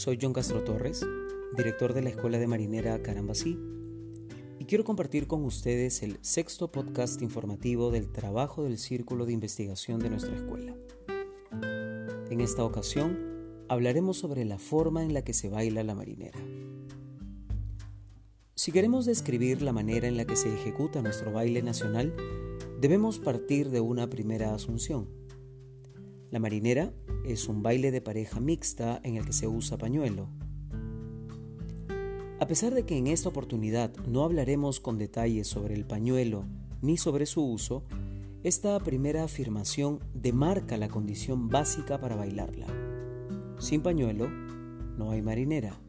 Soy John Castro Torres, director de la Escuela de Marinera Carambasí, y quiero compartir con ustedes el sexto podcast informativo del trabajo del Círculo de Investigación de nuestra escuela. En esta ocasión hablaremos sobre la forma en la que se baila la marinera. Si queremos describir la manera en la que se ejecuta nuestro baile nacional, debemos partir de una primera asunción. La marinera es un baile de pareja mixta en el que se usa pañuelo. A pesar de que en esta oportunidad no hablaremos con detalles sobre el pañuelo ni sobre su uso, esta primera afirmación demarca la condición básica para bailarla. Sin pañuelo, no hay marinera.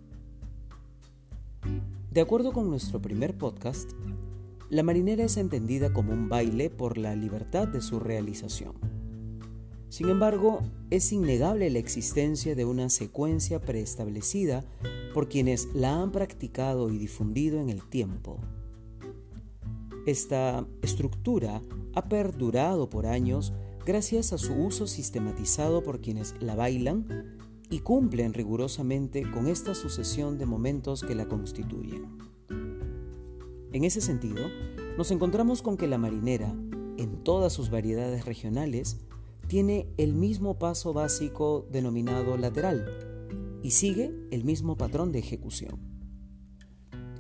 De acuerdo con nuestro primer podcast, la marinera es entendida como un baile por la libertad de su realización. Sin embargo, es innegable la existencia de una secuencia preestablecida por quienes la han practicado y difundido en el tiempo. Esta estructura ha perdurado por años gracias a su uso sistematizado por quienes la bailan y cumplen rigurosamente con esta sucesión de momentos que la constituyen. En ese sentido, nos encontramos con que la marinera, en todas sus variedades regionales, tiene el mismo paso básico denominado lateral y sigue el mismo patrón de ejecución.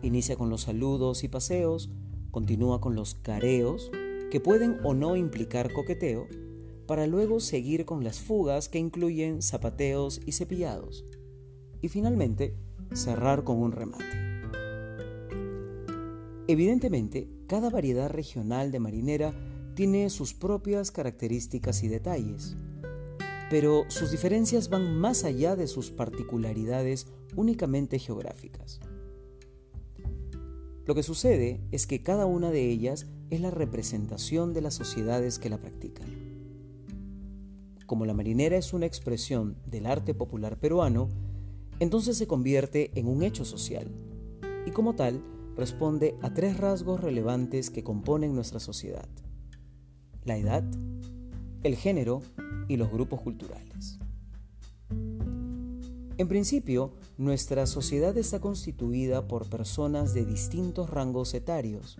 Inicia con los saludos y paseos, continúa con los careos, que pueden o no implicar coqueteo, para luego seguir con las fugas que incluyen zapateos y cepillados, y finalmente cerrar con un remate. Evidentemente, cada variedad regional de marinera tiene sus propias características y detalles, pero sus diferencias van más allá de sus particularidades únicamente geográficas. Lo que sucede es que cada una de ellas es la representación de las sociedades que la practican. Como la marinera es una expresión del arte popular peruano, entonces se convierte en un hecho social y como tal responde a tres rasgos relevantes que componen nuestra sociedad la edad, el género y los grupos culturales. En principio, nuestra sociedad está constituida por personas de distintos rangos etarios,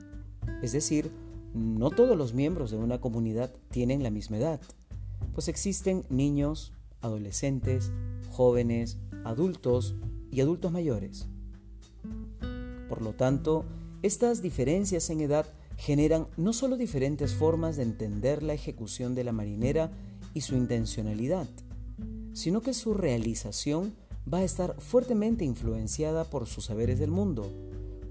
es decir, no todos los miembros de una comunidad tienen la misma edad, pues existen niños, adolescentes, jóvenes, adultos y adultos mayores. Por lo tanto, estas diferencias en edad generan no solo diferentes formas de entender la ejecución de la marinera y su intencionalidad, sino que su realización va a estar fuertemente influenciada por sus saberes del mundo,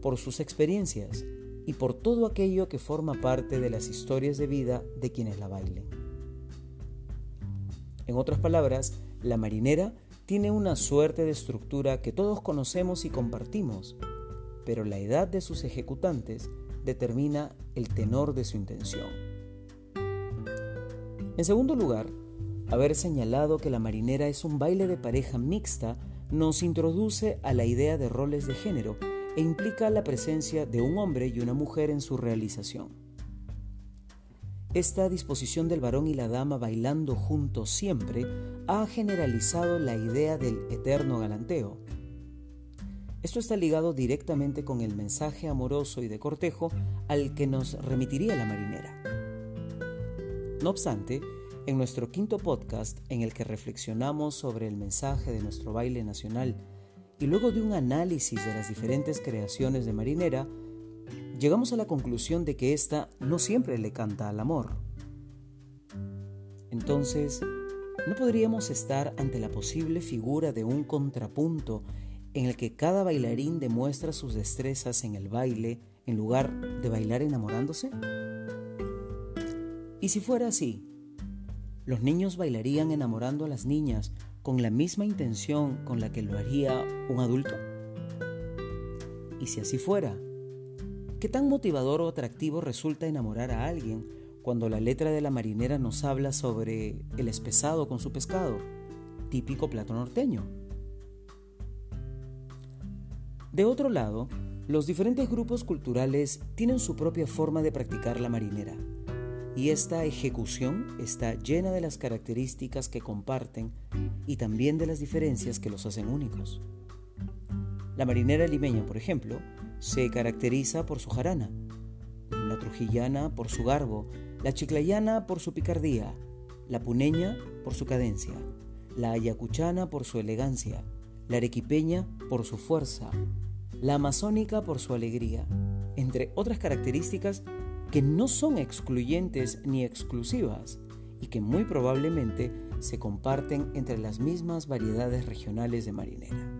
por sus experiencias y por todo aquello que forma parte de las historias de vida de quienes la bailen. En otras palabras, la marinera tiene una suerte de estructura que todos conocemos y compartimos, pero la edad de sus ejecutantes determina el tenor de su intención. En segundo lugar, haber señalado que la marinera es un baile de pareja mixta nos introduce a la idea de roles de género e implica la presencia de un hombre y una mujer en su realización. Esta disposición del varón y la dama bailando juntos siempre ha generalizado la idea del eterno galanteo, esto está ligado directamente con el mensaje amoroso y de cortejo al que nos remitiría la marinera. No obstante, en nuestro quinto podcast, en el que reflexionamos sobre el mensaje de nuestro baile nacional, y luego de un análisis de las diferentes creaciones de marinera, llegamos a la conclusión de que ésta no siempre le canta al amor. Entonces, ¿no podríamos estar ante la posible figura de un contrapunto en el que cada bailarín demuestra sus destrezas en el baile en lugar de bailar enamorándose? ¿Y si fuera así? ¿Los niños bailarían enamorando a las niñas con la misma intención con la que lo haría un adulto? ¿Y si así fuera? ¿Qué tan motivador o atractivo resulta enamorar a alguien cuando la letra de la marinera nos habla sobre el espesado con su pescado, típico plato norteño? De otro lado, los diferentes grupos culturales tienen su propia forma de practicar la marinera, y esta ejecución está llena de las características que comparten y también de las diferencias que los hacen únicos. La marinera limeña, por ejemplo, se caracteriza por su jarana, la trujillana por su garbo, la chiclayana por su picardía, la puneña por su cadencia, la ayacuchana por su elegancia, la arequipeña por su fuerza, la amazónica por su alegría, entre otras características que no son excluyentes ni exclusivas y que muy probablemente se comparten entre las mismas variedades regionales de marinera.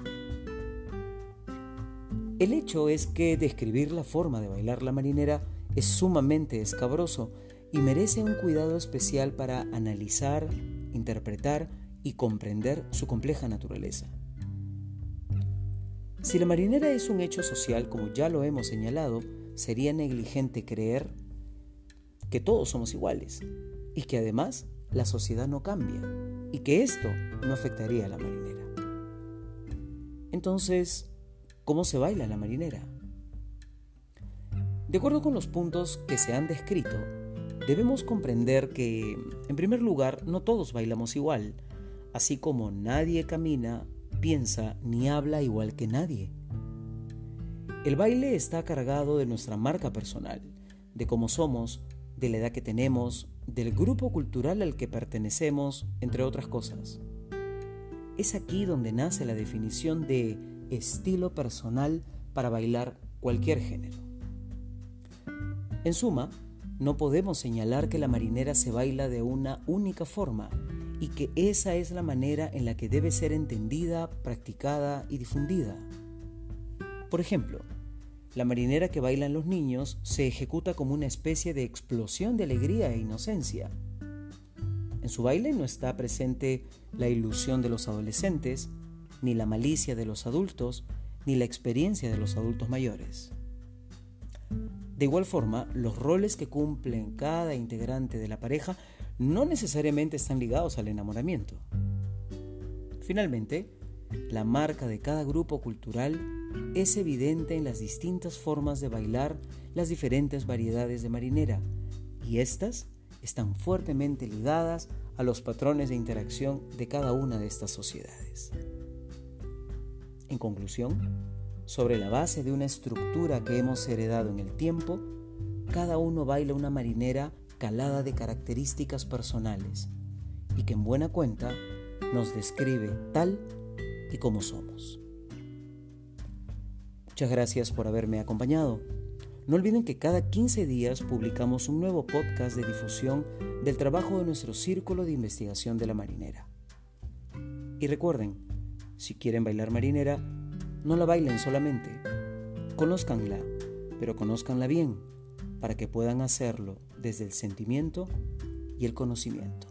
El hecho es que describir la forma de bailar la marinera es sumamente escabroso y merece un cuidado especial para analizar, interpretar y comprender su compleja naturaleza. Si la marinera es un hecho social, como ya lo hemos señalado, sería negligente creer que todos somos iguales y que además la sociedad no cambia y que esto no afectaría a la marinera. Entonces, ¿cómo se baila la marinera? De acuerdo con los puntos que se han descrito, debemos comprender que, en primer lugar, no todos bailamos igual, así como nadie camina, piensa ni habla igual que nadie. El baile está cargado de nuestra marca personal, de cómo somos, de la edad que tenemos, del grupo cultural al que pertenecemos, entre otras cosas. Es aquí donde nace la definición de estilo personal para bailar cualquier género. En suma, no podemos señalar que la marinera se baila de una única forma y que esa es la manera en la que debe ser entendida, practicada y difundida. Por ejemplo, la marinera que bailan los niños se ejecuta como una especie de explosión de alegría e inocencia. En su baile no está presente la ilusión de los adolescentes, ni la malicia de los adultos, ni la experiencia de los adultos mayores. De igual forma, los roles que cumplen cada integrante de la pareja no necesariamente están ligados al enamoramiento. Finalmente, la marca de cada grupo cultural es evidente en las distintas formas de bailar las diferentes variedades de marinera, y estas están fuertemente ligadas a los patrones de interacción de cada una de estas sociedades. En conclusión, sobre la base de una estructura que hemos heredado en el tiempo, cada uno baila una marinera calada de características personales y que en buena cuenta nos describe tal y como somos. Muchas gracias por haberme acompañado. No olviden que cada 15 días publicamos un nuevo podcast de difusión del trabajo de nuestro Círculo de Investigación de la Marinera. Y recuerden, si quieren bailar marinera, no la bailen solamente, conózcanla, pero conózcanla bien, para que puedan hacerlo desde el sentimiento y el conocimiento.